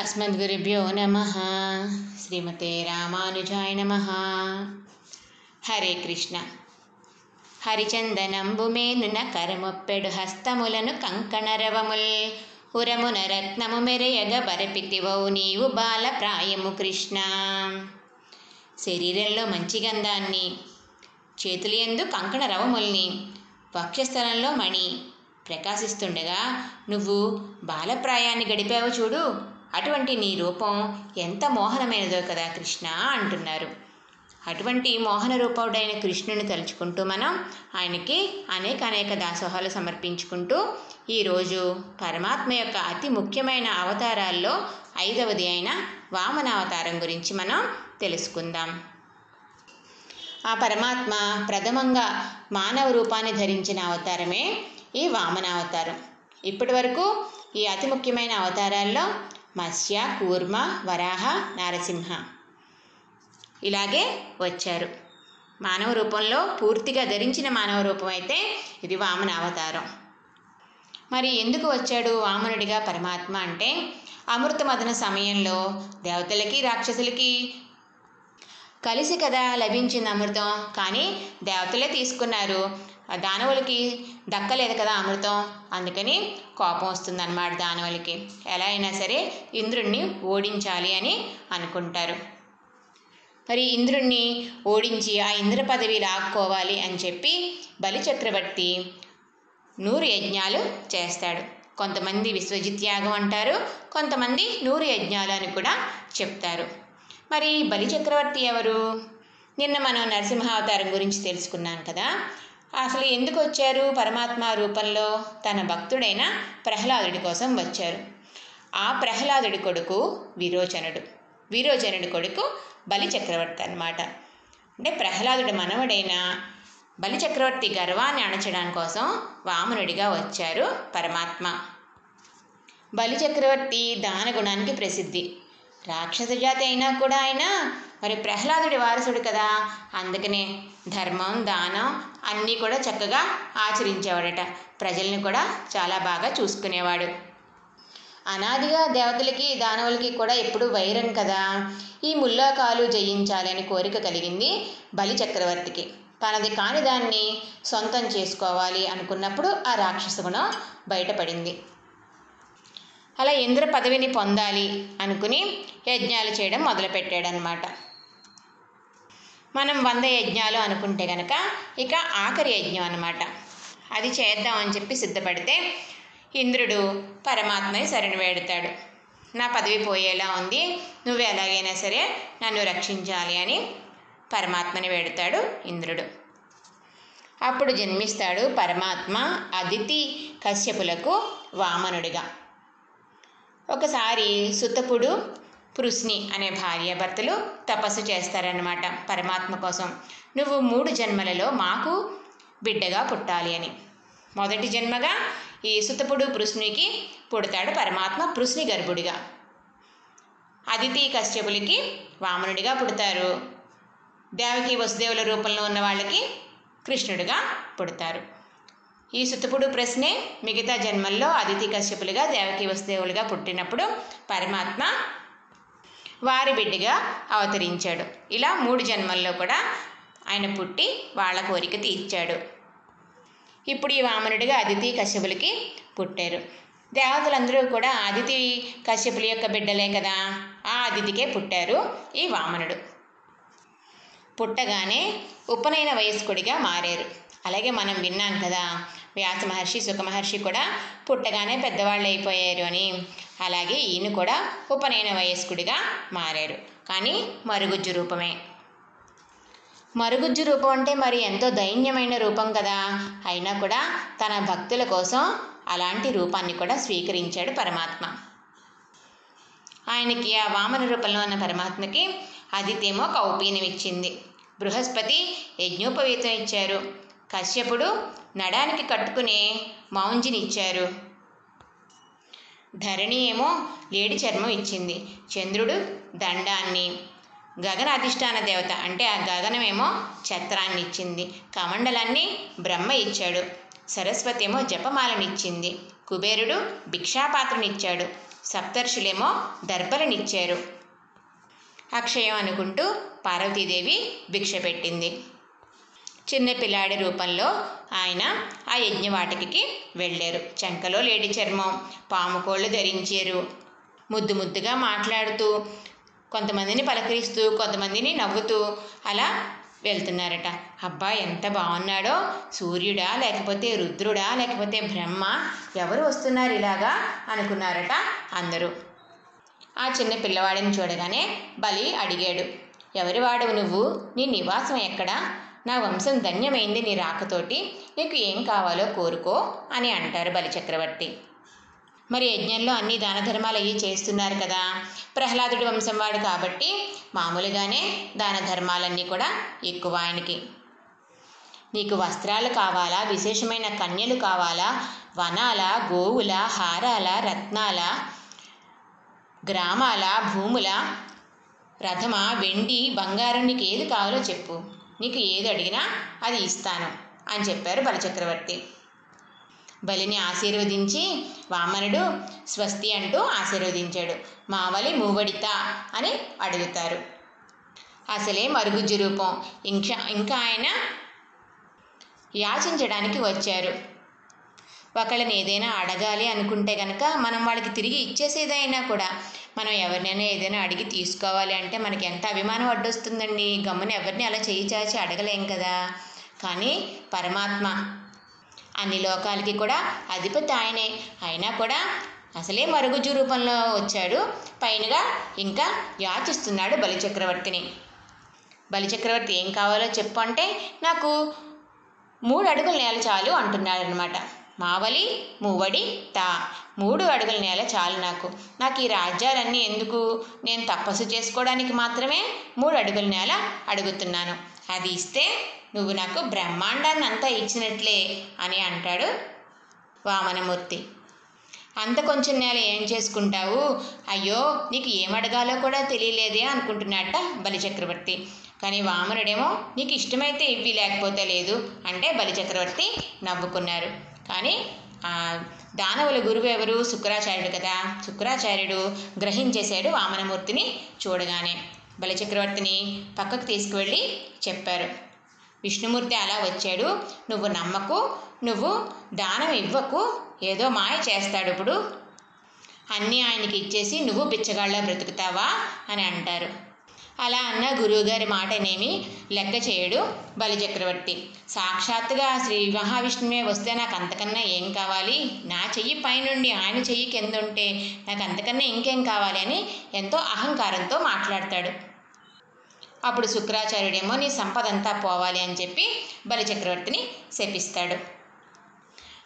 అస్మద్గురుభ్యో నమ శ్రీమతే రామానుజాయ నమ హరే కృష్ణ హరిచందనంబుమేనున కరమొప్పెడు హస్తములను కంకణరవముల్ ఉరమున రత్నము మెరయగ బరపితివౌ నీవు బాల ప్రాయము కృష్ణ శరీరంలో మంచి గంధాన్ని చేతులు ఎందు కంకణ రవముల్ని వక్షస్థలంలో మణి ప్రకాశిస్తుండగా నువ్వు బాలప్రాయాన్ని గడిపావు చూడు. అటువంటి నీ రూపం ఎంత మోహనమైనదో కదా కృష్ణ అంటున్నారు. అటువంటి మోహన రూపముడైన కృష్ణుని తలుచుకుంటూ మనం ఆయనకి అనేక అనేక దాసోహాలు సమర్పించుకుంటూ ఈరోజు పరమాత్మ యొక్క అతి ముఖ్యమైన అవతారాల్లో ఐదవది అయిన వామన అవతారం గురించి మనం తెలుసుకుందాం. ఆ పరమాత్మ ప్రథమంగా మానవ రూపాన్ని ధరించిన అవతారమే ఈ వామన అవతారం ఇప్పటి వరకు ఈ అతి ముఖ్యమైన అవతారాల్లో మత్స్య కూర్మ వరాహ నారసింహ. ఇలాగే వచ్చారు. మానవ రూపంలో పూర్తిగా ధరించిన మానవ రూపం అయితే ఇది వామన అవతారం. మరి ఎందుకు వచ్చాడు వామనుడిగా పరమాత్మ అంటే అమృతమదన సమయంలో దేవతలకి రాక్షసులకి కలిసి కదా లభించింది అమృతం. కానీ దేవతలే తీసుకున్నారు. దానవులకి దక్కలేదు కదా అమృతం. అందుకని కోపం వస్తుందన్నమాట దానవులకి. ఎలా అయినా సరే ఇంద్రుణ్ణి ఓడించాలి అని అనుకుంటారు. మరి ఇంద్రుణ్ణి ఓడించి ఆ ఇంద్ర పదవి లాక్కోవాలి అని చెప్పి బలి చక్రవర్తి నూరు యజ్ఞాలు చేస్తాడు. కొంతమంది విశ్వజిత్ యాగం అంటారు కొంతమంది నూరు యజ్ఞాలు అని కూడా చెప్తారు. మరి బలి చక్రవర్తి ఎవరు? నిన్న మనం నరసింహావతారం గురించి తెలుసుకున్నాం కదా. అసలు ఎందుకు వచ్చారు పరమాత్మ రూపంలో? తన భక్తుడైన ప్రహ్లాదుడి కోసం వచ్చారు. ఆ ప్రహ్లాదుడి కొడుకు విరోచనుడు. విరోచనుడి కొడుకు బలి చక్రవర్తి అన్నమాట. అంటే ప్రహ్లాదుడి మనవడైన బలి చక్రవర్తి గర్వాన్ని అణచడం కోసం వామనుడిగా వచ్చారు పరమాత్మ. బలి చక్రవర్తి దానగుణానికి ప్రసిద్ధి. రాక్షస జాతి అయినా కూడా ఆయన మరి ప్రహ్లాదుడి వారసుడు కదా. అందుకనే ధర్మం దానం అన్నీ కూడా చక్కగా ఆచరించేవాడట. ప్రజల్ని కూడా చాలా బాగా చూసుకునేవాడు. అనాదిగా దేవతలకి దానవులకి కూడా ఎప్పుడు వైరం కదా. ఈ ముల్లోకాలు జయించాలని కోరిక కలిగింది బలి చక్రవర్తికి. తనది కాని దాన్ని సొంతం చేసుకోవాలి అనుకున్నప్పుడు ఆ రాక్షస గుణం బయటపడింది. అలా ఇంద్ర పదవిని పొందాలి అనుకుని యజ్ఞాలు చేయడం మొదలుపెట్టాడనమాట మనం వంద యజ్ఞాలు అనుకుంటే గనక ఇక ఆఖరి యజ్ఞం అనమాట అది చేద్దామని చెప్పి సిద్ధపడితే ఇంద్రుడు పరమాత్మని శరణు వేడతాడు. నా పదవి పోయేలా ఉంది నువ్వు ఎలాగైనా సరే నన్ను రక్షించాలి అని పరమాత్మని వేడతాడు ఇంద్రుడు. అప్పుడు జన్మిస్తాడు పరమాత్మ అదితి కశ్యపులకు వామనుడిగా. ఒకసారి సుతపుడు పృష్ణి అనే భార్యాభర్తలు తపస్సు చేస్తారన్నమాట పరమాత్మ కోసం. నువ్వు మూడు జన్మలలో మాకు బిడ్డగా పుట్టాలి అని. మొదటి జన్మగా ఈ సుతపుడు పృష్ణికి పుడతాడు పరమాత్మ పృష్ణి గర్భుడిగా. అదితి కశ్యపులకి వామనుడిగా పుడతారు. దేవకి వసుదేవుల రూపంలో ఉన్న వాళ్ళకి కృష్ణుడిగా పుడతారు. ఈ సుతపుడు ప్రశ్నే మిగతా జన్మల్లో అదితి కశ్యపులుగా దేవకీ వసుదేవులుగా పుట్టినప్పుడు పరమాత్మ వారి బిడ్డగా అవతరించాడు. ఇలా మూడు జన్మల్లో కూడా ఆయన పుట్టి వాళ్ళ కోరిక తీర్చాడు. ఇప్పుడు ఈ వామనుడిగా అదితి కశ్యపులకి పుట్టారు. దేవతలందరూ కూడా అదితి కశ్యపుల యొక్క బిడ్డలే కదా ఆ అదితికే పుట్టారు ఈ వామనుడు. పుట్టగానే ఉపనయన వయస్కుడిగా మారారు. అలాగే మనం విన్నాం కదా వ్యాస మహర్షి సుఖ మహర్షి కూడా పుట్టగానే పెద్దవాళ్ళు అయిపోయారు అని. అలాగే ఈయన కూడా ఉపనయన వయస్కుడిగా మారారు. కానీ మరుగుజ్జు రూపమే. మరుగుజ్జు రూపం అంటే మరి ఎంతో దైన్యమైన రూపం కదా. అయినా కూడా తన భక్తుల కోసం అలాంటి రూపాన్ని కూడా స్వీకరించాడు పరమాత్మ. ఆయనకి ఆ వామన రూపంలో ఉన్న పరమాత్మకి అదితేమో కౌపీనం ఇచ్చింది బృహస్పతి యజ్ఞోపవీతం ఇచ్చారు. కశ్యపుడు నడానికి కట్టుకునే మౌంజినిచ్చారు. ధరణి ఏమో లేడి చర్మం ఇచ్చింది. చంద్రుడు దండాన్ని గగన అధిష్టాన దేవత అంటే ఆ గగనమేమో ఛత్రాన్ని ఇచ్చింది కమండలాన్ని బ్రహ్మ ఇచ్చాడు. సరస్వతి ఏమో జపమాలనిచ్చింది. కుబేరుడు భిక్షాపాత్రనిచ్చాడు. సప్తర్షులేమో దర్భలనిచ్చారు. అక్షయం అనుకుంటూ పార్వతీదేవి భిక్ష పెట్టింది చిన్న పిల్లాడి రూపంలో ఆయన ఆ యజ్ఞవాటికి వెళ్ళారు. చెంకలో లేడి చర్మం పాముకోళ్ళు ధరించారు. ముద్దు ముద్దుగా మాట్లాడుతూ కొంతమందిని పలకరిస్తూ కొంతమందిని నవ్వుతూ అలా వెళ్తున్నారట. అబ్బా ఎంత బాగున్నాడో. సూర్యుడా లేకపోతే రుద్రుడా లేకపోతే బ్రహ్మ ఎవరు వస్తున్నారు ఇలాగా అనుకున్నారట అందరూ. ఆ చిన్న పిల్లవాడిని చూడగానే బలి అడిగాడు. ఎవరి వాడవు నువ్వు? నీ నివాసం ఎక్కడా? నా వంశం ధన్యమైంది నీ రాకతోటి. నీకు ఏం కావాలో కోరుకో అని అంటారు బలిచక్రవర్తి. మరి యజ్ఞంలో అన్ని దాన ధర్మాలు అయ్యి చేస్తున్నారు కదా. ప్రహ్లాదుడి వంశం వాడు కాబట్టి మామూలుగానే దాన ధర్మాలన్నీ కూడా ఎక్కువ ఆయనకి. నీకు వస్త్రాలు కావాలా? విశేషమైన కన్యలు కావాలా? వనాల? గోవుల? హారాల? రత్నాల? గ్రామాల? భూముల? రథమ? వెండి? బంగారం నీకు ఏది కావాలో చెప్పు. నీకు ఏది అడిగినా అది ఇస్తాను అని చెప్పారు బలచక్రవర్తి. బలిని ఆశీర్వదించి వామనుడు స్వస్తి అంటూ ఆశీర్వదించాడు. మావలి మూవడిత అని అడుగుతారు. అసలే మరుగుజ్జు రూపం. ఇంకా ఇంకా ఆయన యాచించడానికి వచ్చారు. ఒకళ్ళని ఏదైనా అడగాలి అనుకుంటే కనుక మనం వాళ్ళకి తిరిగి ఇచ్చేసేదైనా కూడా మనం ఎవరినైనా ఏదైనా అడిగి తీసుకోవాలి అంటే మనకి ఎంత అభిమానం అడ్డొస్తుందండి. గమ్మున ఎవరిని అలా చేయి చాచి అడగలేం కదా. కానీ పరమాత్మ అన్ని లోకాలకి కూడా అధిపతి ఆయనే. అయినా కూడా అసలే మరుగుజ్జు రూపంలో వచ్చాడు. పైనగా ఇంకా యాచిస్తున్నాడు బలిచక్రవర్తిని. బలిచక్రవర్తి ఏం కావాలో చెప్పు అంటే నాకు మూడు అడుగుల నేల చాలు అంటున్నాడనమాట మావలి మూవడి తా. మూడు అడుగుల నేల చాలు నాకు. నాకు ఈ రాజ్యాలన్నీ ఎందుకు? నేను తపస్సు చేసుకోవడానికి మాత్రమే మూడు అడుగుల నేల అడుగుతున్నాను. అది ఇస్తే నువ్వు నాకు బ్రహ్మాండాన్ని అంతా ఇచ్చినట్లే అని అంటాడు వామనమూర్తి. అంత కొంచెం నేల ఏం చేసుకుంటావు? అయ్యో నీకు ఏం అడగాలో కూడా తెలియలేదే అనుకుంటున్నట్ట బలిచక్రవర్తి. కానీ వామనుడేమో నీకు ఇష్టమైతే ఇవ్వి లేకపోతే లేదు అంటే బలిచక్రవర్తి నవ్వుకున్నారు. కానీ దానవుల గురువు ఎవరు? శుక్రాచార్యుడు కదా. శుక్రాచార్యుడు గ్రహించేశాడు వామనమూర్తిని చూడగానే. బలిచక్రవర్తిని పక్కకు తీసుకువెళ్ళి చెప్పారు. విష్ణుమూర్తి అలా వచ్చాడు. నువ్వు నమ్మకు నువ్వు దానం ఇవ్వకు ఏదో మాయ చేస్తాడు ఇప్పుడు. అన్నీ ఆయనకి ఇచ్చేసి నువ్వు బిచ్చగాళ్ళ బ్రతుకుతావా? అని అంటారు. అలా అన్న గురువుగారి మాటనేమి లెక్క చేయడు బలిచక్రవర్తి సాక్షాత్తుగా శ్రీ మహావిష్ణువే వస్తే నాకు అంతకన్నా ఏం కావాలి? నా చెయ్యి పైనుండి ఆయన చెయ్యి కింద ఉంటే నాకు అంతకన్నా ఇంకేం కావాలి అని ఎంతో అహంకారంతో మాట్లాడతాడు. అప్పుడు శుక్రాచార్యుడేమో నీ సంపద అంతా పోవాలి అని చెప్పి బలిచక్రవర్తిని శపిస్తాడు.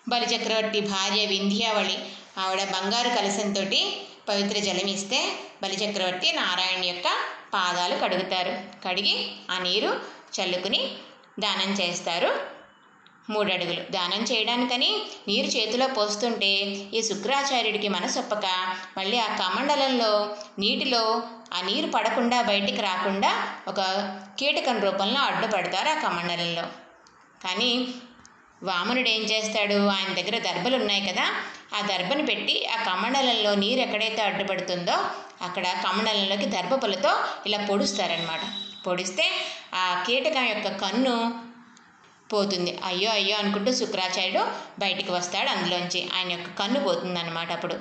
బలిచక్రవర్తి భార్య వింధ్యావళి ఆవిడ బంగారు కలశంతో పవిత్ర జలం ఇస్తే బలిచక్రవర్తి నారాయణ యొక్క పాదాలు కడుగుతారు. కడిగి ఆ నీరు చల్లుకుని దానం చేస్తారు. మూడు అడుగులు దానం చేయడానికని నీరు చేతిలో పోస్తుంటే ఈ శుక్రాచార్యుడికి మనసొప్పక మళ్ళీ ఆ కమండలంలో నీటిలో ఆ నీరు పడకుండా బయటికి రాకుండా ఒక కీటకం రూపంలో అడ్డుపడతారు ఆ కమండలంలో. కానీ వామనుడు ఏం చేస్తాడు? ఆయన దగ్గర దర్భలు ఉన్నాయి కదా ఆ దర్భను పెట్టి ఆ కమండలంలో నీరు ఎక్కడైతే అడ్డుపడుతుందో అక్కడ కమండలంలోకి దర్భపులతో ఇలా పొడుస్తారనమాట పొడిస్తే ఆ కీటకం యొక్క కన్ను పోతుంది. అయ్యో అయ్యో అనుకుంటూ శుక్రాచార్యుడు బయటికి వస్తాడు అందులోంచి. ఆయన యొక్క కన్ను పోతుందన్నమాట అప్పుడు.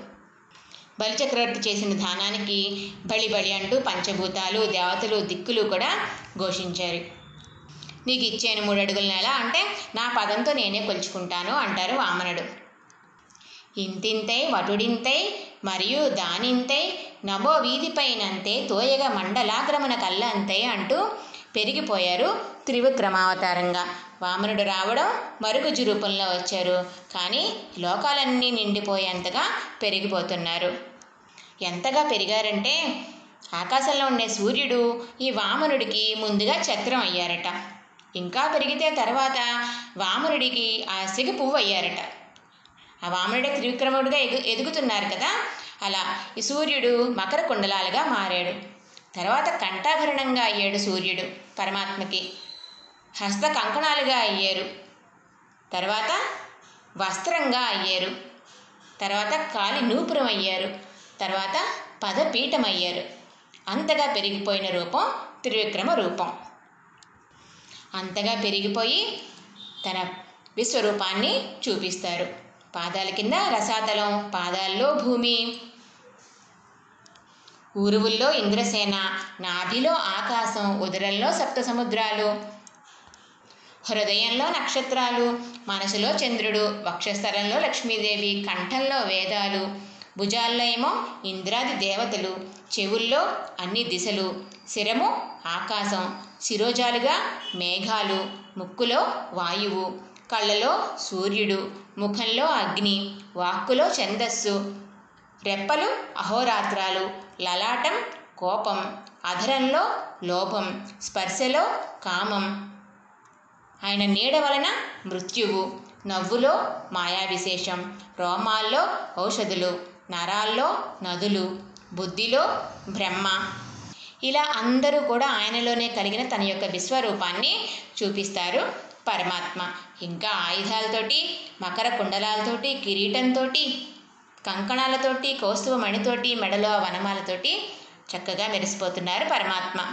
బలిచక్రవర్తి చేసిన దానానికి బలి బలి అంటూ పంచభూతాలు దేవతలు దిక్కులు కూడా ఘోషించారు. నీకు ఇచ్చాను మూడు అడుగుల నెల అంటే నా పదంతో నేనే కొలుచుకుంటాను అంటారు వామనుడు. ఇంతింతై వటుడింతై మరియు దానింతే నభో వీధిపైనంతే తోయగ మండలాగ్రమణ కళ్ళంతే అంటూ పెరిగిపోయారు త్రివిక్రమావతారంగా. వామనుడు రావడం మరుగుజ్జు రూపంలో వచ్చారు. కానీ లోకాలన్నీ నిండిపోయేంతగా పెరిగిపోతున్నారు. ఎంతగా పెరిగారంటే ఆకాశంలో ఉండే సూర్యుడు ఈ వామనుడికి ముందుగా చక్రం అయ్యారట. ఇంకా పెరిగితే తర్వాత వామనుడికి ఆ సిగ పువ్వు అయ్యారట ఆ వామనుడే త్రివిక్రముడుగా ఎగు ఎదుగుతున్నారు కదా? అలా ఈ సూర్యుడు మకర కుండలాలుగా మారాడు. తర్వాత కంఠాభరణంగా అయ్యాడు సూర్యుడు పరమాత్మకి. హస్త కంకణాలుగా అయ్యారు. తర్వాత వస్త్రంగా అయ్యారు. తర్వాత కాలి నూపురం అయ్యారు. తర్వాత పదపీఠం అయ్యారు. అంతగా పెరిగిపోయిన రూపం త్రివిక్రమ రూపం. అంతగా పెరిగిపోయి తన విశ్వరూపాన్ని చూపిస్తారు. పాదాల కింద రసాతలం పాదాల్లో భూమి. ఊరువుల్లో ఇంద్రసేన నాభిలో ఆకాశం ఉదరంలో సప్త సముద్రాలు హృదయంలో నక్షత్రాలు మనసులో చంద్రుడు వక్షస్థలంలో లక్ష్మీదేవి కంఠంలో వేదాలు. భుజాల్లో ఏమో ఇంద్రాది దేవతలు చెవుల్లో అన్ని దిశలు. శిరము ఆకాశం శిరోజాలుగా మేఘాలు ముక్కులో వాయువు. కళ్ళలో సూర్యుడు ముఖంలో అగ్ని వాక్కులో ఛందస్సు రెప్పలు అహోరాత్రాలు లలాటం కోపం అధరంలో లోపం స్పర్శలో కామం. ఆయన నీడ వలన మృత్యువు నవ్వులో మాయా విశేషం రోమాల్లో ఔషధులు నరాల్లో నదులు బుద్ధిలో బ్రహ్మ. ఇలా అందరూ కూడా ఆయనలోనే కలిగిన తన యొక్క విశ్వరూపాన్ని చూపిస్తారు. పరమాత్మ. ఇంకా ఆయుధాలతోటి మకర కుండలాలతోటి కిరీటంతో కంకణాలతోటి కౌస్తువ మణితోటి మెడలో వనమాలతోటి చక్కగా మెరిసిపోతున్నారు పరమాత్మ.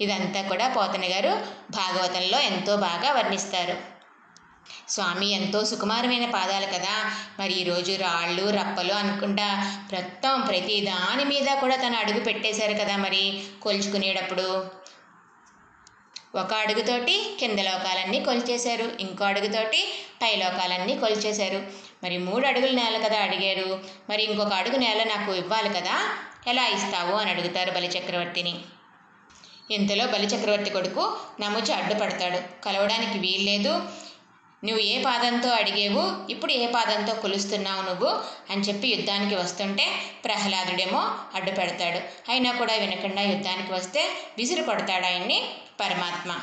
ఇదంతా కూడా పోతన గారు భాగవతంలో ఎంతో బాగా వర్ణిస్తారు. స్వామి ఎంతో సుకుమారమైన పాదాలు కదా. మరి ఈరోజు రాళ్ళు రప్పలు అనుకుంటా మొత్తం ప్రతి దాని మీద కూడా తను అడుగు పెట్టేశారు కదా మరి. కొలుచుకునేటప్పుడు ఒక అడుగుతోటి కింద లోకాలన్నీ కొలిచేశారు ఇంకో అడుగుతోటి పై లోకాలన్నీ కొలిచేశారు. మరి మూడు అడుగుల నేల కదా అడిగారు. మరి ఇంకొక అడుగు నేల నాకు ఇవ్వాలి కదా ఎలా ఇస్తావు అని అడుగుతారు బలిచక్రవర్తిని. ఇంతలో బలిచక్రవర్తి కొడుకు నముచి అడ్డుపడతాడు. కలవడానికి వీల్లేదు. నువ్వు ఏ పాదంతో అడిగేవు ఇప్పుడు ఏ పాదంతో కొలుస్తున్నావు నువ్వు అని చెప్పి యుద్ధానికి వస్తుంటే ప్రహ్లాదుడేమో అడ్డు పెడతాడు అయినా కూడా వినకుండా యుద్ధానికి వస్తే విసిరు కొడతాడు ఆయన్ని. పరమాత్మ.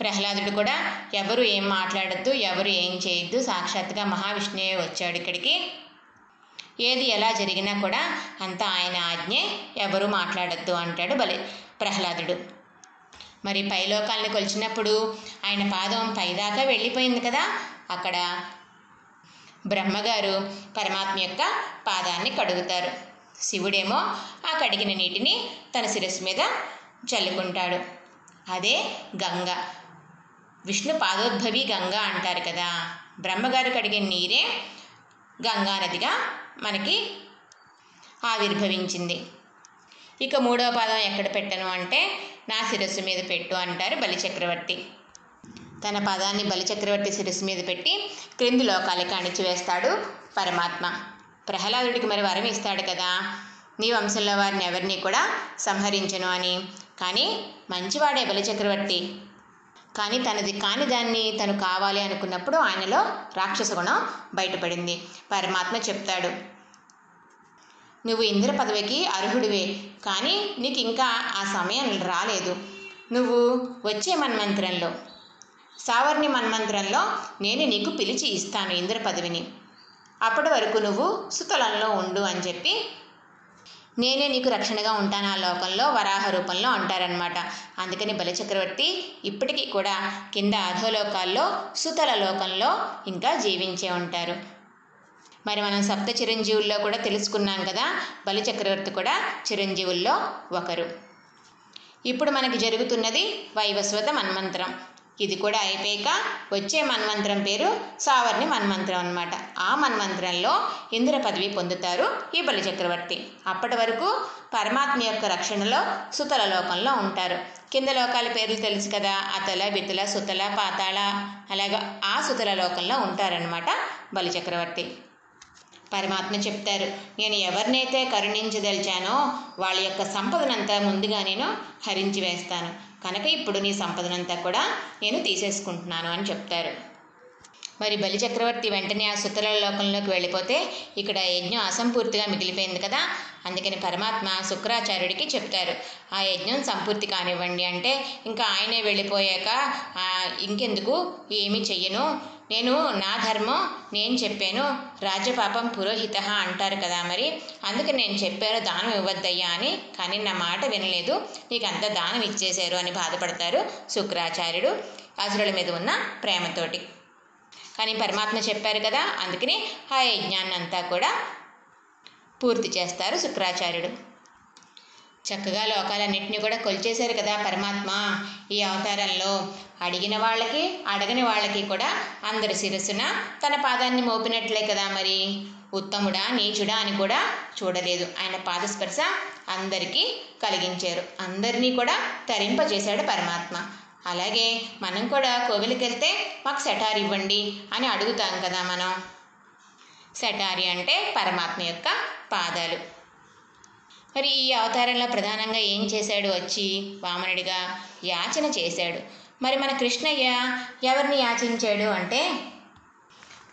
ప్రహ్లాదుడు కూడా ఎవరు ఏం మాట్లాడద్దు ఎవరు ఏం చేయొద్దు సాక్షాత్గా మహావిష్ణువే వచ్చాడు ఇక్కడికి. ఏది ఎలా జరిగినా కూడా అంతా ఆయన ఆజ్ఞే ఎవరు మాట్లాడద్దు అంటాడు బలి ప్రహ్లాదుడు. మరి పైలోకాలను కొలిచినప్పుడు ఆయన పాదం పైదాకా వెళ్ళిపోయింది కదా అక్కడ బ్రహ్మగారు పరమాత్మ యొక్క పాదాన్ని కడుగుతారు. శివుడేమో ఆ కడిగిన నీటిని తన శిరస్సు మీద చల్లుకుంటాడు. అదే గంగ. విష్ణు పాదోద్భవి గంగ అంటారు కదా. బ్రహ్మగారు కడిగిన నీరే గంగా నదిగా మనకి ఆవిర్భవించింది. ఇక మూడవ పాదం ఎక్కడ పెట్టను అంటే నా శిరస్సు మీద పెట్టు అంటారు బలిచక్రవర్తి. తన పదాన్ని బలిచక్రవర్తి శిరస్సు మీద పెట్టి క్రింది లోకాలకి అణిచివేస్తాడు పరమాత్మ. ప్రహ్లాదుడికి మరి వరం ఇస్తాడు కదా. నీ వంశంలో వారిని ఎవరిని కూడా సంహరించను అని. కానీ మంచివాడే బలిచక్రవర్తి కానీ తనది కాని దాన్ని తను కావాలి అనుకున్నప్పుడు ఆయనలో రాక్షస గుణం బయటపడింది. పరమాత్మ చెప్తాడు నువ్వు ఇంద్ర పదవికి అర్హుడివే కానీ నీకు ఇంకా ఆ సమయం రాలేదు. నువ్వు వచ్చే మన్మంత్రంలో సావర్ణి మన్మంత్రంలో నేను నీకు పిలిచి ఇస్తాను ఇంద్ర పదవిని. అప్పటి వరకు నువ్వు సుతలంలో ఉండు అని చెప్పి నేనే నీకు రక్షణగా ఉంటాను ఆ లోకంలో వరాహ రూపంలో అంటారనమాట అందుకని బలిచక్రవర్తి ఇప్పటికీ కూడా కింద అధోలోకాల్లో సుతల లోకంలో ఇంకా జీవించే ఉంటారు. మరి మనం సప్త చిరంజీవుల్లో కూడా తెలుసుకున్నాం కదా బలిచక్రవర్తి కూడా చిరంజీవుల్లో ఒకరు. ఇప్పుడు మనకి జరుగుతున్నది వైవస్వత మన్మంత్రం. ఇది కూడా అయిపోయాక వచ్చే మన్మంత్రం పేరు సావర్ణి మన్మంత్రం అనమాట ఆ మన్మంత్రంలో ఇంద్ర పదవి పొందుతారు ఈ బలిచక్రవర్తి అప్పటి వరకు పరమాత్మ యొక్క రక్షణలో సుతల లోకంలో ఉంటారు. కింద లోకాల పేర్లు తెలుసు కదా అతల బితల సుతల పాతాళ అలాగా ఆ సుతల లోకంలో ఉంటారనమాట బలిచక్రవర్తి పరమాత్మ చెప్తారు. నేను ఎవరినైతే కరుణించదలిచానో వాళ్ళ యొక్క సంపదనంతా ముందుగా నేను హరించి వేస్తాను. కనుక ఇప్పుడు నీ సంపదనంతా కూడా నేను తీసేసుకుంటున్నాను అని చెప్తారు. మరి బలిచక్రవర్తి వెంటనే ఆ సుతల లోకంలోకి వెళ్ళిపోతే ఇక్కడ యజ్ఞం అసంపూర్తిగా మిగిలిపోయింది కదా. అందుకని పరమాత్మ శుక్రాచార్యుడికి చెప్తారు. ఆ యజ్ఞం సంపూర్తి కానివ్వండి అంటే ఇంకా ఆయనే వెళ్ళిపోయాక ఇంకెందుకు? ఏమీ చెయ్యను. నేను నా ధర్మం నేను చెప్పాను రాజ్యపాపం పురోహిత అంటారు కదా మరి. అందుకే నేను చెప్పాను దానం ఇవ్వద్దయ్యా అని. కానీ నా మాట వినలేదు. నీకు అంత దానం ఇచ్చేశారు అని బాధపడతారు శుక్రాచార్యుడు అసురుల మీద ఉన్న ప్రేమతోటి. కానీ పరమాత్మ చెప్పారు కదా అందుకని ఆ యజ్ఞాన్ని అంతా కూడా పూర్తి చేస్తారు శుక్రాచార్యుడు. చక్కగా లోకాలన్నింటినీ కూడా కొలిచేశారు కదా పరమాత్మ ఈ అవతారంలో. అడిగిన వాళ్ళకి అడగని వాళ్ళకి కూడా అందరి శిరస్సున తన పాదాన్ని మోపినట్లే కదా మరి. ఉత్తముడా నీచుడా అని కూడా చూడలేదు. ఆయన పాదస్పర్శ అందరికీ కలిగించారు. అందరినీ కూడా తరింపజేశాడు పరమాత్మ. అలాగే మనం కూడా కోవిలికి వెళ్తే మాకు సెటార్ ఇవ్వండి అని అడుగుతాం కదా మనం. సెటారి అంటే పరమాత్మ యొక్క పాదాలు. మరి ఈ అవతారంలో ప్రధానంగా ఏం చేశాడు వచ్చి వామనుడిగా? యాచన చేశాడు. మరి మన కృష్ణయ్య ఎవరిని యాచించాడు అంటే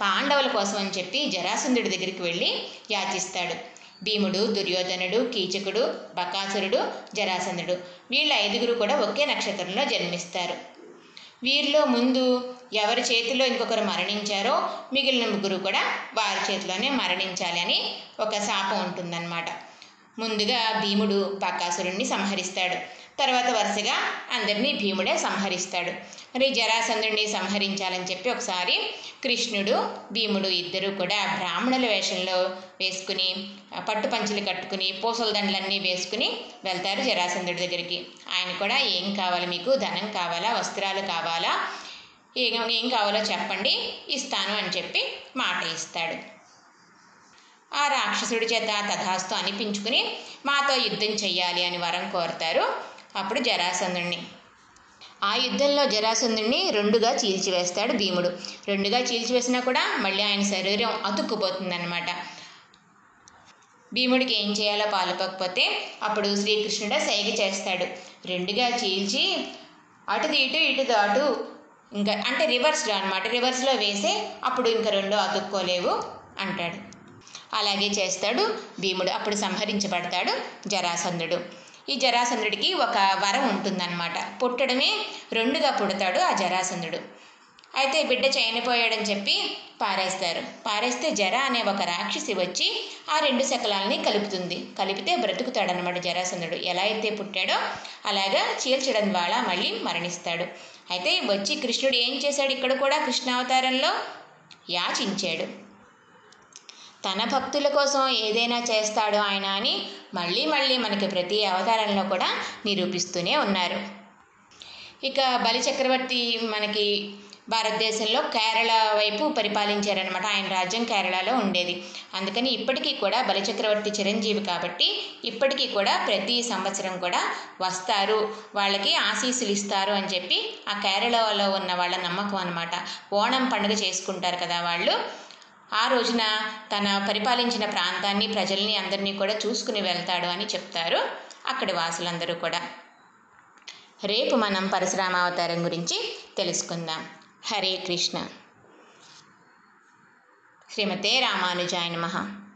పాండవుల కోసం అని చెప్పి జరాసంధుడి దగ్గరికి వెళ్ళి యాచిస్తాడు. భీముడు దుర్యోధనుడు కీచకుడు బకాసురుడు జరాసంధుడు వీళ్ళ ఐదుగురు కూడా ఒకే నక్షత్రంలో జన్మిస్తారు. వీరిలో ముందు ఎవరి చేతిలో ఇంకొకరు మరణించారో మిగిలిన ముగ్గురు కూడా వారి చేతిలోనే మరణించాలి అని ఒక శాపం ఉంటుందన్నమాట. ముందుగా భీముడు బకాసురుణ్ణి సంహరిస్తాడు. తర్వాత వరుసగా అందరినీ భీముడే సంహరిస్తాడు. మరి జరాసంధుడిని సంహరించాలని చెప్పి ఒకసారి కృష్ణుడు భీముడు ఇద్దరు కూడా బ్రాహ్మణుల వేషంలో వేసుకుని పట్టు పంచులు కట్టుకుని పూసల దండలన్నీ వేసుకుని వెళ్తారు జరాసంధుడి దగ్గరికి. ఆయన కూడా ఏం కావాలి మీకు? ధనం కావాలా? వస్త్రాలు కావాలా? ఏం ఏం కావాలో చెప్పండి ఇస్తాను అని చెప్పి మాట ఇస్తాడు. ఆ రాక్షసుడి చేత తథాస్తు అనిపించుకుని మాతో యుద్ధం చెయ్యాలి అని వరం కోరతారు. అప్పుడు జరాసంధుణ్ణి. ఆ యుద్ధంలో జరాసంధుణ్ణి రెండుగా చీల్చివేస్తాడు భీముడు. రెండుగా చీల్చివేసినా కూడా మళ్ళీ ఆయన శరీరం అతుక్కుపోతుందన్నమాట. భీముడికి ఏం చేయాలో పాలుపోకపోతే అప్పుడు శ్రీకృష్ణుడు సైగ చేస్తాడు. రెండుగా చీల్చి అటుది ఇటు ఇటుది అటు ఇంకా అంటే రివర్స్లో అనమాట రివర్స్లో వేసి అప్పుడు ఇంకా రెండు అతుక్కోలేవు అంటాడు. అలాగే చేస్తాడు భీముడు. అప్పుడు సంహరించబడతాడు జరాసంధుడు. ఈ జరాసంధుడికి ఒక వరం ఉంటుందన్నమాట. పుట్టడమే రెండుగా పుడతాడు ఆ జరాసంధుడు. అయితే బిడ్డ చనిపోయాడని చెప్పి పారేస్తారు. పారేస్తే జర అనే ఒక రాక్షసి వచ్చి ఆ రెండు శకలాలని కలుపుతుంది. కలిపితే బ్రతుకుతాడనమాట జరాసంధుడు. ఎలా అయితే పుట్టాడో అలాగా చీల్చడం ద్వారా మళ్ళీ మరణిస్తాడు. అయితే వచ్చి కృష్ణుడు ఏం చేశాడు ఇక్కడ కూడా కృష్ణావతారంలో? యాచించాడు. తన భక్తుల కోసం ఏదైనా చేస్తాడు ఆయన అని మళ్ళీ మళ్ళీ మనకి ప్రతి అవతారంలో కూడా నిరూపిస్తూనే ఉన్నారు. ఇక బలి చక్రవర్తి మనకి భారతదేశంలో కేరళ వైపు పరిపాలించారనమాట ఆయన రాజ్యం కేరళలో ఉండేది. అందుకని ఇప్పటికీ కూడా బలిచక్రవర్తి చిరంజీవి కాబట్టి ఇప్పటికీ కూడా ప్రతి సంవత్సరం కూడా వస్తారు. వాళ్ళకి ఆశీస్సులు ఇస్తారు అని చెప్పి ఆ కేరళలో ఉన్న వాళ్ళ నమ్మకం అనమాట ఓణం పండుగ చేసుకుంటారు కదా వాళ్ళు. ఆ రోజున తన పరిపాలించిన ప్రాంతాన్ని ప్రజల్ని అందరినీ కూడా చూసుకుని వెళ్తాడు అని చెప్తారు అక్కడి వాసులందరూ కూడా. రేపు మనం పరశురామ అవతారం గురించి తెలుసుకుందాం. హరే కృష్ణ. శ్రీమతే రామానుజాయ మహా